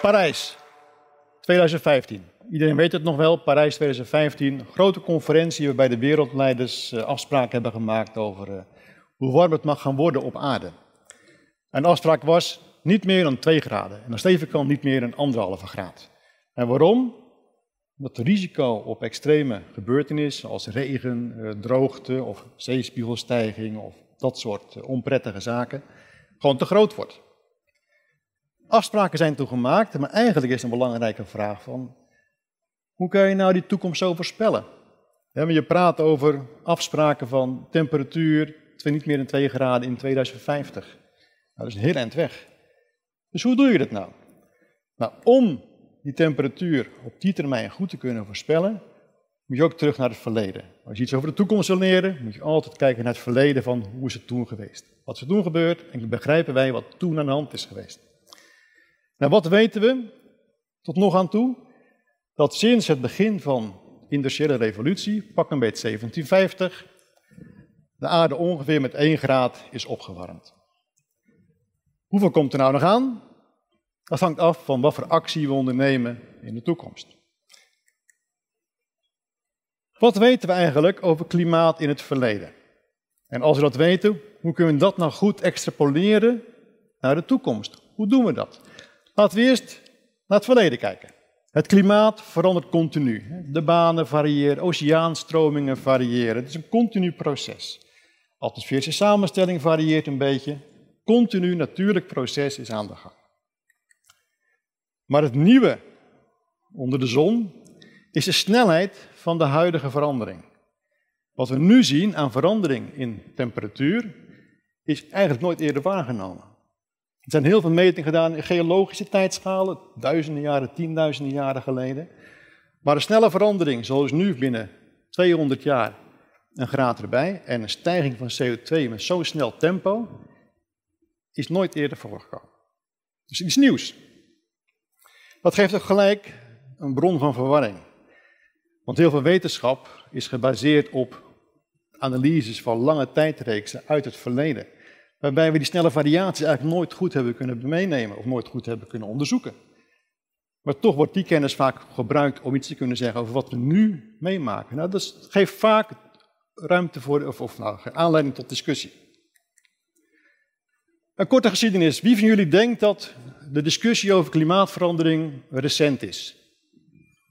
Parijs, 2015. Iedereen weet het nog wel, Parijs 2015. Grote conferentie waarbij de wereldleiders eh, afspraken hebben gemaakt over eh, hoe warm het mag gaan worden op aarde. En de afspraak was niet meer dan 2 graden. En als het niet meer dan anderhalve graad. En waarom? Omdat het risico op extreme gebeurtenissen als regen, eh, droogte of zeespiegelstijging of dat soort onprettige zaken gewoon te groot wordt. Afspraken zijn toen gemaakt, maar eigenlijk is een belangrijke vraag van, hoe kan je nou die toekomst zo voorspellen? Je praat over afspraken van temperatuur niet meer dan 2 graden in 2050. Nou, dat is een heel eind weg. Dus hoe doe je dat nou? Nou, om die temperatuur op die termijn goed te kunnen voorspellen, moet je ook terug naar het verleden. Als je iets over de toekomst wil leren, moet je altijd kijken naar het verleden van hoe is het toen geweest. Wat is er toen gebeurd en begrijpen wij wat toen aan de hand is geweest. Nou, wat weten we tot nog aan toe? Dat sinds het begin van de industriële revolutie, pak een beetje 1750, de aarde ongeveer met 1 graad is opgewarmd. Hoeveel komt er nou nog aan? Dat hangt af van wat voor actie we ondernemen in de toekomst. Wat weten we eigenlijk over klimaat in het verleden? En als we dat weten, hoe kunnen we dat nou goed extrapoleren naar de toekomst? Hoe doen we dat? Laten we eerst naar het verleden kijken. Het klimaat verandert continu. De banen variëren, oceaanstromingen variëren. Het is een continu proces. Atmosferische samenstelling varieert een beetje. Continu natuurlijk proces is aan de gang. Maar het nieuwe onder de zon is de snelheid van de huidige verandering. Wat we nu zien aan verandering in temperatuur is eigenlijk nooit eerder waargenomen. Er zijn heel veel metingen gedaan in geologische tijdschalen, duizenden jaren, tienduizenden jaren geleden. Maar een snelle verandering, zoals nu binnen 200 jaar een graad erbij en een stijging van CO2 met zo'n snel tempo, is nooit eerder voorgekomen. Dus iets nieuws. Dat geeft ook gelijk een bron van verwarring. Want heel veel wetenschap is gebaseerd op analyses van lange tijdreeksen uit het verleden. Waarbij we die snelle variaties eigenlijk nooit goed hebben kunnen meenemen of nooit goed hebben kunnen onderzoeken. Maar toch wordt die kennis vaak gebruikt om iets te kunnen zeggen over wat we nu meemaken. Nou, dat geeft vaak ruimte voor, of, nou, aanleiding tot discussie. Een korte geschiedenis. Wie van jullie denkt dat de discussie over klimaatverandering recent is?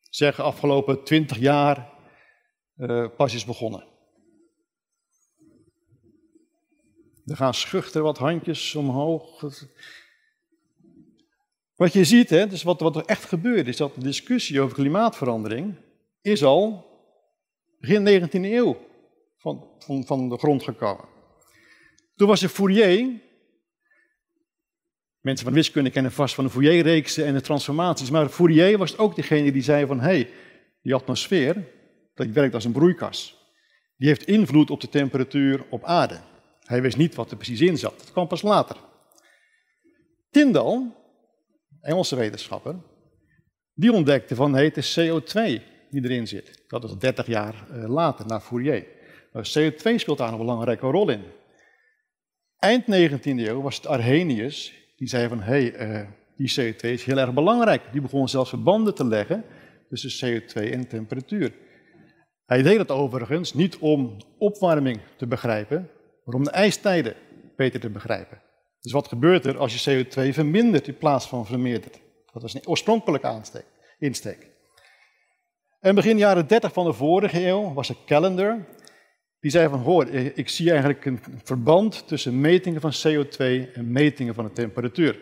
Zeg afgelopen twintig jaar uh, pas is begonnen. Er gaan schuchter wat handjes omhoog. Wat je ziet, hè, dus wat, wat er echt gebeurt, is dat de discussie over klimaatverandering is al begin 19e eeuw van, van, van de grond gekomen. Toen was er Fourier, mensen van wiskunde kennen vast van de Fourier-reeksen en de transformaties, maar Fourier was ook degene die zei van, hé, hey, die atmosfeer, dat werkt als een broeikas. Die heeft invloed op de temperatuur op aarde. Hij wist niet wat er precies in zat. Dat kwam pas later. Tyndall, Engelse wetenschapper, die ontdekte van het is CO2 die erin zit. Dat is 30 jaar eh, later, na Fourier. Maar CO2 speelt daar een belangrijke rol in. Eind 19e eeuw was het Arrhenius die zei van hé, hey, uh, die CO2 is heel erg belangrijk. Die begon zelfs verbanden te leggen tussen CO2 en temperatuur. Hij deed dat overigens niet om opwarming te begrijpen, maar om de ijstijden beter te begrijpen. Dus wat gebeurt er als je CO2 vermindert in plaats van vermeerdert? Dat was een oorspronkelijke aansteek, insteek. En begin jaren 30 van de vorige eeuw was er Callender. Die zei van, hoor, ik zie eigenlijk een verband tussen metingen van CO2 en metingen van de temperatuur.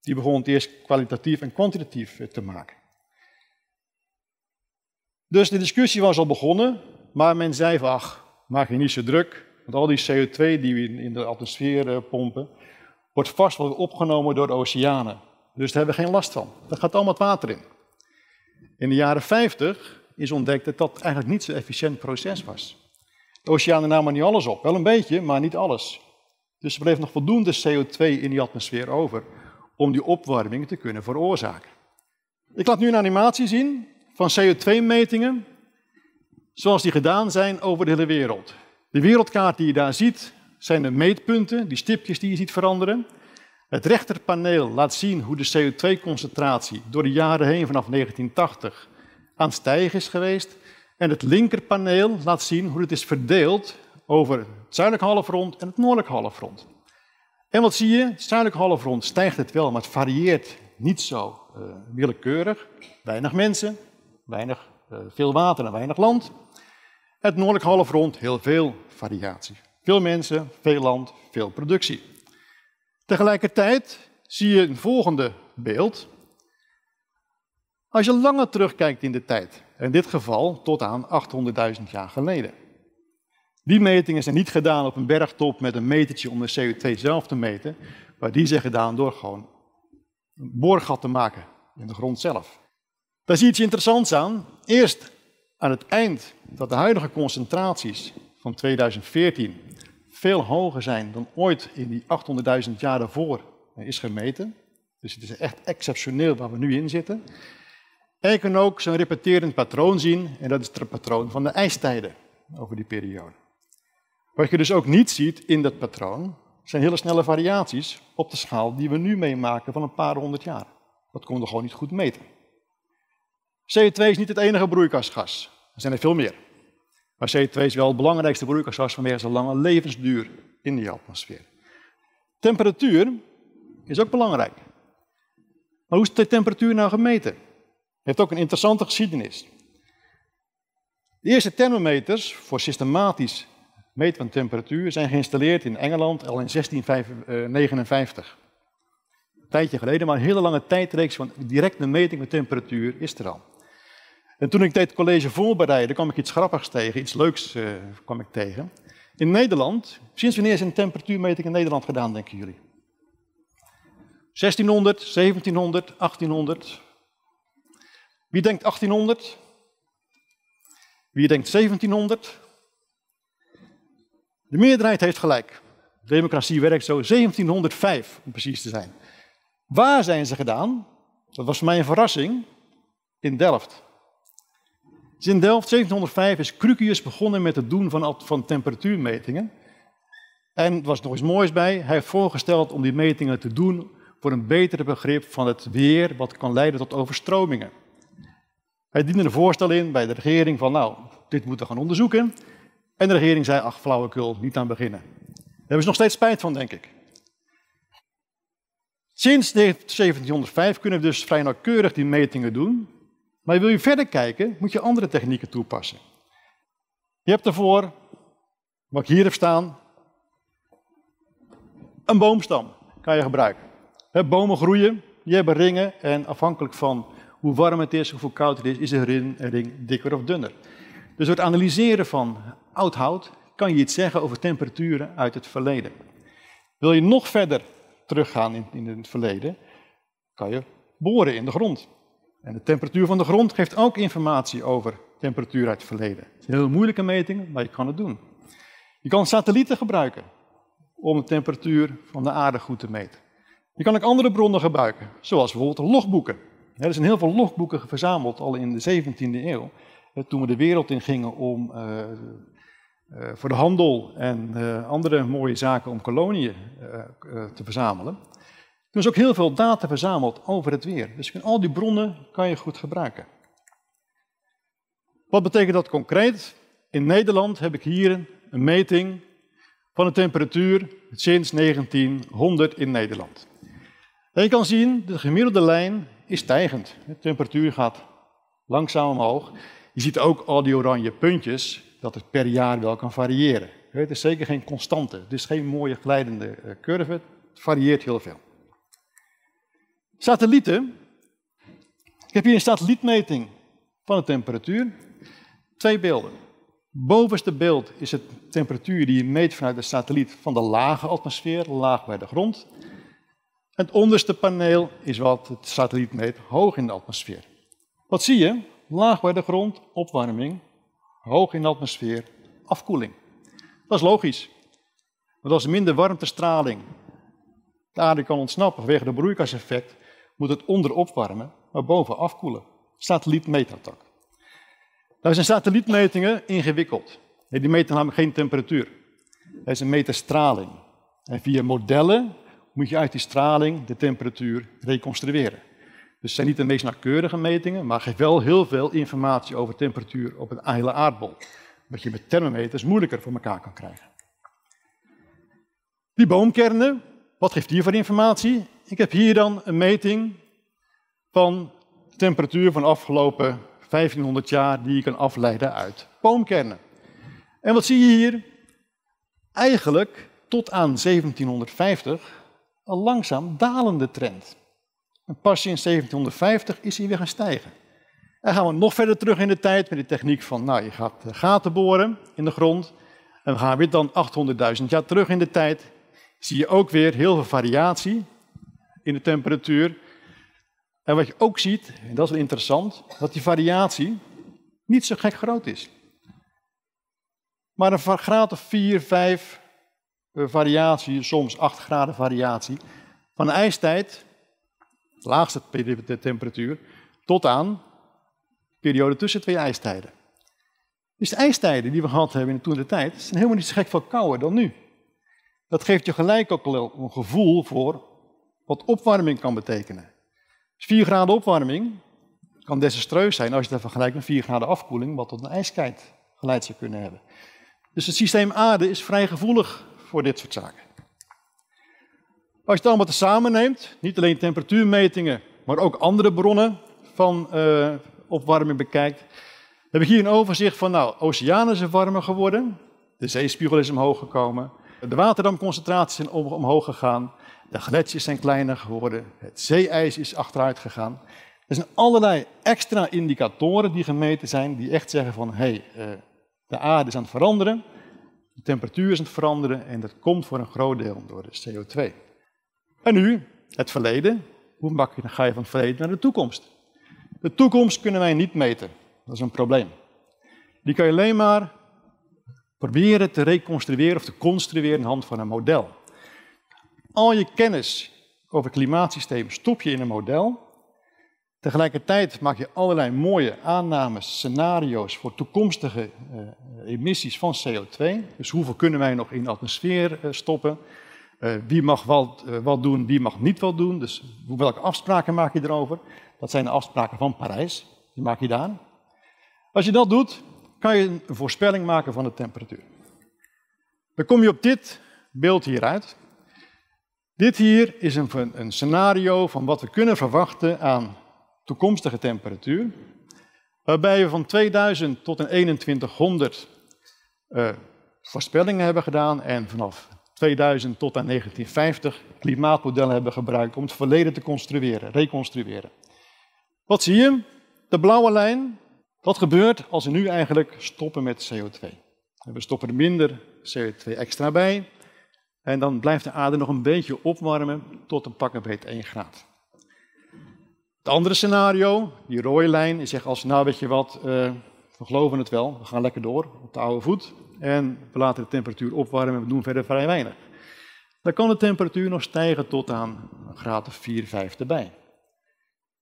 Die begon het eerst kwalitatief en kwantitatief te maken. Dus de discussie was al begonnen, maar men zei van, ach, maak je niet zo druk. Want al die CO2 die we in de atmosfeer eh, pompen, wordt vast wel opgenomen door de oceanen. Dus daar hebben we geen last van. Daar gaat allemaal het water in. In de jaren 50 is ontdekt dat dat eigenlijk niet zo'n efficiënt proces was. De oceanen namen niet alles op. Wel een beetje, maar niet alles. Dus er bleef nog voldoende CO2 in die atmosfeer over om die opwarming te kunnen veroorzaken. Ik laat nu een animatie zien van CO2-metingen zoals die gedaan zijn over de hele wereld. De wereldkaart die je daar ziet, zijn de meetpunten, die stipjes die je ziet veranderen. Het rechterpaneel laat zien hoe de CO2-concentratie door de jaren heen vanaf 1980 aan het stijgen is geweest. En het linkerpaneel laat zien hoe het is verdeeld over het zuidelijke halfrond en het noordelijke halfrond. En wat zie je? Het zuidelijke halfrond stijgt het wel, maar het varieert niet zo uh, willekeurig. Weinig mensen, weinig, uh, veel water en weinig land. Het noordelijke halfrond heel veel variatie. Veel mensen, veel land, veel productie. Tegelijkertijd zie je een volgende beeld. Als je langer terugkijkt in de tijd, in dit geval tot aan 800.000 jaar geleden. Die metingen zijn niet gedaan op een bergtop met een metertje om de CO2 zelf te meten, maar die zijn gedaan door gewoon een boorgat te maken in de grond zelf. Daar zie je iets interessants aan. Eerst aan het eind dat de huidige concentraties van 2014 veel hoger zijn dan ooit in die 800.000 jaar daarvoor is gemeten. Dus het is echt exceptioneel waar we nu in zitten. En je kan ook zo'n repeterend patroon zien, en dat is het patroon van de ijstijden over die periode. Wat je dus ook niet ziet in dat patroon, zijn hele snelle variaties op de schaal die we nu meemaken van een paar honderd jaar. Dat konden we gewoon niet goed meten. CO2 is niet het enige broeikasgas. Er zijn er veel meer. Maar CO2 is wel het belangrijkste broeikasgas vanwege zijn lange levensduur in die atmosfeer. Temperatuur is ook belangrijk. Maar hoe is de temperatuur nou gemeten? Het heeft ook een interessante geschiedenis. De eerste thermometers voor systematisch meten van temperatuur zijn geïnstalleerd in Engeland al in 1659. Een tijdje geleden, maar een hele lange tijdreeks van directe meting van temperatuur is er al. En toen ik dit college voorbereidde, kwam ik iets grappigs tegen, iets leuks uh, kwam ik tegen. In Nederland, sinds wanneer is een temperatuurmeting in Nederland gedaan, denken jullie? 1600, 1700, 1800. Wie denkt 1800? Wie denkt 1700? De meerderheid heeft gelijk. Democratie werkt zo 1705, om precies te zijn. Waar zijn ze gedaan? Dat was voor mij een verrassing. In Delft. Dus in Delft 1705 is Crucius begonnen met het doen van, van temperatuurmetingen. En er was nog iets moois bij. Hij heeft voorgesteld om die metingen te doen voor een betere begrip van het weer, wat kan leiden tot overstromingen. Hij diende een voorstel in bij de regering van, nou, dit moeten we gaan onderzoeken. En de regering zei, ach, flauwekul, niet aan beginnen. Daar hebben ze nog steeds spijt van, denk ik. Sinds 1705 kunnen we dus vrij nauwkeurig die metingen doen. Maar wil je verder kijken, moet je andere technieken toepassen. Je hebt ervoor, wat ik hier heb staan, een boomstam kan je gebruiken. bomen groeien, die hebben ringen en afhankelijk van hoe warm het is, hoe koud het is, is een ring dikker of dunner. Dus door het analyseren van oud hout kan je iets zeggen over temperaturen uit het verleden. Wil je nog verder teruggaan in, in het verleden, kan je boren in de grond. En de temperatuur van de grond geeft ook informatie over temperatuur uit het verleden. Het zijn heel moeilijke metingen, maar je kan het doen. Je kan satellieten gebruiken om de temperatuur van de aarde goed te meten. Je kan ook andere bronnen gebruiken, zoals bijvoorbeeld logboeken. Er zijn heel veel logboeken verzameld al in de 17e eeuw, toen we de wereld in gingen om uh, uh, voor de handel en uh, andere mooie zaken om koloniën te verzamelen. Er is ook heel veel data verzameld over het weer. Dus al die bronnen kan je goed gebruiken. Wat betekent dat concreet? In Nederland heb ik hier een meting van de temperatuur sinds 1900 in Nederland. En je kan zien, de gemiddelde lijn is stijgend. De temperatuur gaat langzaam omhoog. Je ziet ook al die oranje puntjes, dat het per jaar wel kan variëren. Het is zeker geen constante. Het is geen mooie glijdende eh, curve. Het varieert heel veel. Satellieten. Ik heb hier een satellietmeting van de temperatuur. Twee beelden. Bovenste beeld is de temperatuur die je meet vanuit de satelliet van de lage atmosfeer, laag bij de grond. Het onderste paneel is wat het satelliet meet hoog in de atmosfeer. Wat zie je? Laag bij de grond, opwarming. Hoog in de atmosfeer, afkoeling. Dat is logisch. Want als er minder warmtestraling de aarde kan ontsnappen vanwege het broeikaseffect, moet het onder opwarmen, maar boven afkoelen. Satelliet meet dat ook. Nou zijn satellietmetingen ingewikkeld. Die meten namelijk geen temperatuur. Ze meten straling. En via modellen moet je uit die straling de temperatuur reconstrueren. Dus het zijn niet de meest nauwkeurige metingen, maar geeft wel heel veel informatie over temperatuur op een hele aardbol. Wat je met thermometers moeilijker voor elkaar kan krijgen. Die boomkernen, wat geeft die voor informatie? Ik heb hier dan een meting van de temperatuur van de afgelopen 1500 jaar die je kan afleiden uit boomkernen. En wat zie je hier? Eigenlijk tot aan 1750 een langzaam dalende trend. En pas in 1750 is hij weer gaan stijgen. En gaan we nog verder terug in de tijd met de techniek van, nou, je gaat gaten boren in de grond. En we gaan weer dan 800.000 jaar terug in de tijd. Zie je ook weer heel veel variatie in de temperatuur. En wat je ook ziet, en dat is wel interessant, dat die variatie niet zo gek groot is. Maar een graad of 4, 5 eh, variatie, soms 8 graden variatie, van de ijstijd, laagste temperatuur, tot aan periode tussen twee ijstijden. Dus de ijstijden die we gehad hebben in toen de tijd, zijn helemaal niet zo gek veel kouder dan nu. Dat geeft je gelijk ook al een gevoel voor wat opwarming kan betekenen. 4 dus graden opwarming kan desastreus zijn als je dat vergelijkt met 4 graden afkoeling, wat tot een ijskijd geleid zou kunnen hebben. Dus het systeem aarde is vrij gevoelig voor dit soort zaken. Als je het allemaal tezamen neemt, niet alleen temperatuurmetingen, maar ook andere bronnen van uh, opwarming bekijkt, heb ik hier een overzicht van, nou, oceanen zijn warmer geworden, de zeespiegel is omhoog gekomen, de waterdamconcentraties zijn omhoog gegaan, de gletsjers zijn kleiner geworden, het zeeijs is achteruit gegaan. Er zijn allerlei extra indicatoren die gemeten zijn, die echt zeggen van, hé, hey, uh, de aarde is aan het veranderen, de temperatuur is aan het veranderen en dat komt voor een groot deel door de CO2. En nu, het verleden. Hoe ga je van het verleden naar de toekomst? De toekomst kunnen wij niet meten. Dat is een probleem. Die kan je alleen maar proberen te reconstrueren of te construeren aan de hand van een model. Al je kennis over klimaatsysteem stop je in een model Tegelijkertijd maak je allerlei mooie aannames, scenario's voor toekomstige uh, emissies van CO2. Dus hoeveel kunnen wij nog in de atmosfeer uh, stoppen? Uh, wie mag wat, wat, doen, wie mag niet wat doen? Dus welke afspraken maak je erover? Dat zijn de afspraken van Parijs. Die maak je daar. Als je dat doet, kan je een voorspelling maken van de temperatuur. Dan kom je op dit beeld hieruit. Dit hier is een, een scenario van wat we kunnen verwachten aan toekomstige temperatuur, waarbij we van 2000 tot een 2100 uh, voorspellingen hebben gedaan en vanaf 2000 tot aan 1950 klimaatmodellen hebben gebruikt om het verleden te construeren, reconstrueren. Wat zie je? De blauwe lijn, dat gebeurt als we nu eigenlijk stoppen met CO2. We stoppen er minder CO2 extra bij en dan blijft de aarde nog een beetje opwarmen tot een pakken beet 1 graad. Het andere scenario, die rode lijn, is echt als, nou weet je wat, uh, we geloven het wel, we gaan lekker door op de oude voet en we laten de temperatuur opwarmen en we doen verder vrij weinig. Dan kan de temperatuur nog stijgen tot aan een graad of 4, 5 erbij.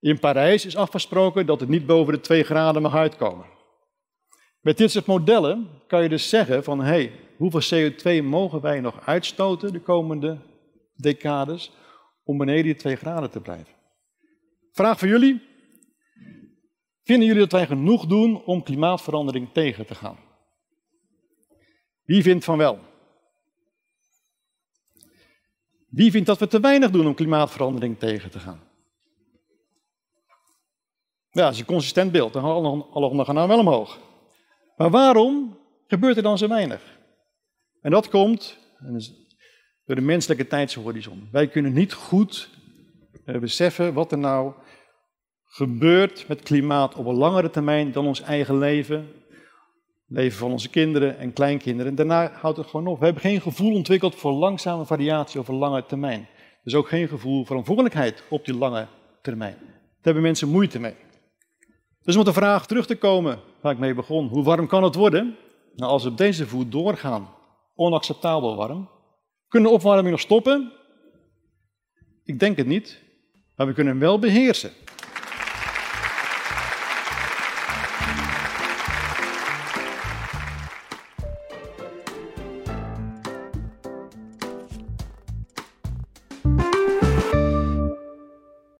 In Parijs is afgesproken dat het niet boven de 2 graden mag uitkomen. Met dit soort modellen kan je dus zeggen van, hé, hey, hoeveel CO2 mogen wij nog uitstoten de komende decades om beneden die 2 graden te blijven? Vraag voor jullie. Vinden jullie dat wij genoeg doen om klimaatverandering tegen te gaan? Wie vindt van wel? Wie vindt dat we te weinig doen om klimaatverandering tegen te gaan? Ja, dat is een consistent beeld. Dan gaan alle nou wel omhoog. Maar waarom gebeurt er dan zo weinig? En dat komt door de menselijke tijdshorizon. Wij kunnen niet goed eh, beseffen wat er nou gebeurt met klimaat op een langere termijn dan ons eigen leven, leven van onze kinderen en kleinkinderen. daarna houdt het gewoon op. We hebben geen gevoel ontwikkeld voor langzame variatie over lange termijn. Dus ook geen gevoel verantwoordelijkheid op die lange termijn. Daar hebben mensen moeite mee. Dus om de vraag terug te komen waar ik mee begon, hoe warm kan het worden? Nou, als we op deze voet doorgaan, onacceptabel warm. Kunnen de opwarming nog stoppen? Ik denk het niet, maar we kunnen hem wel beheersen.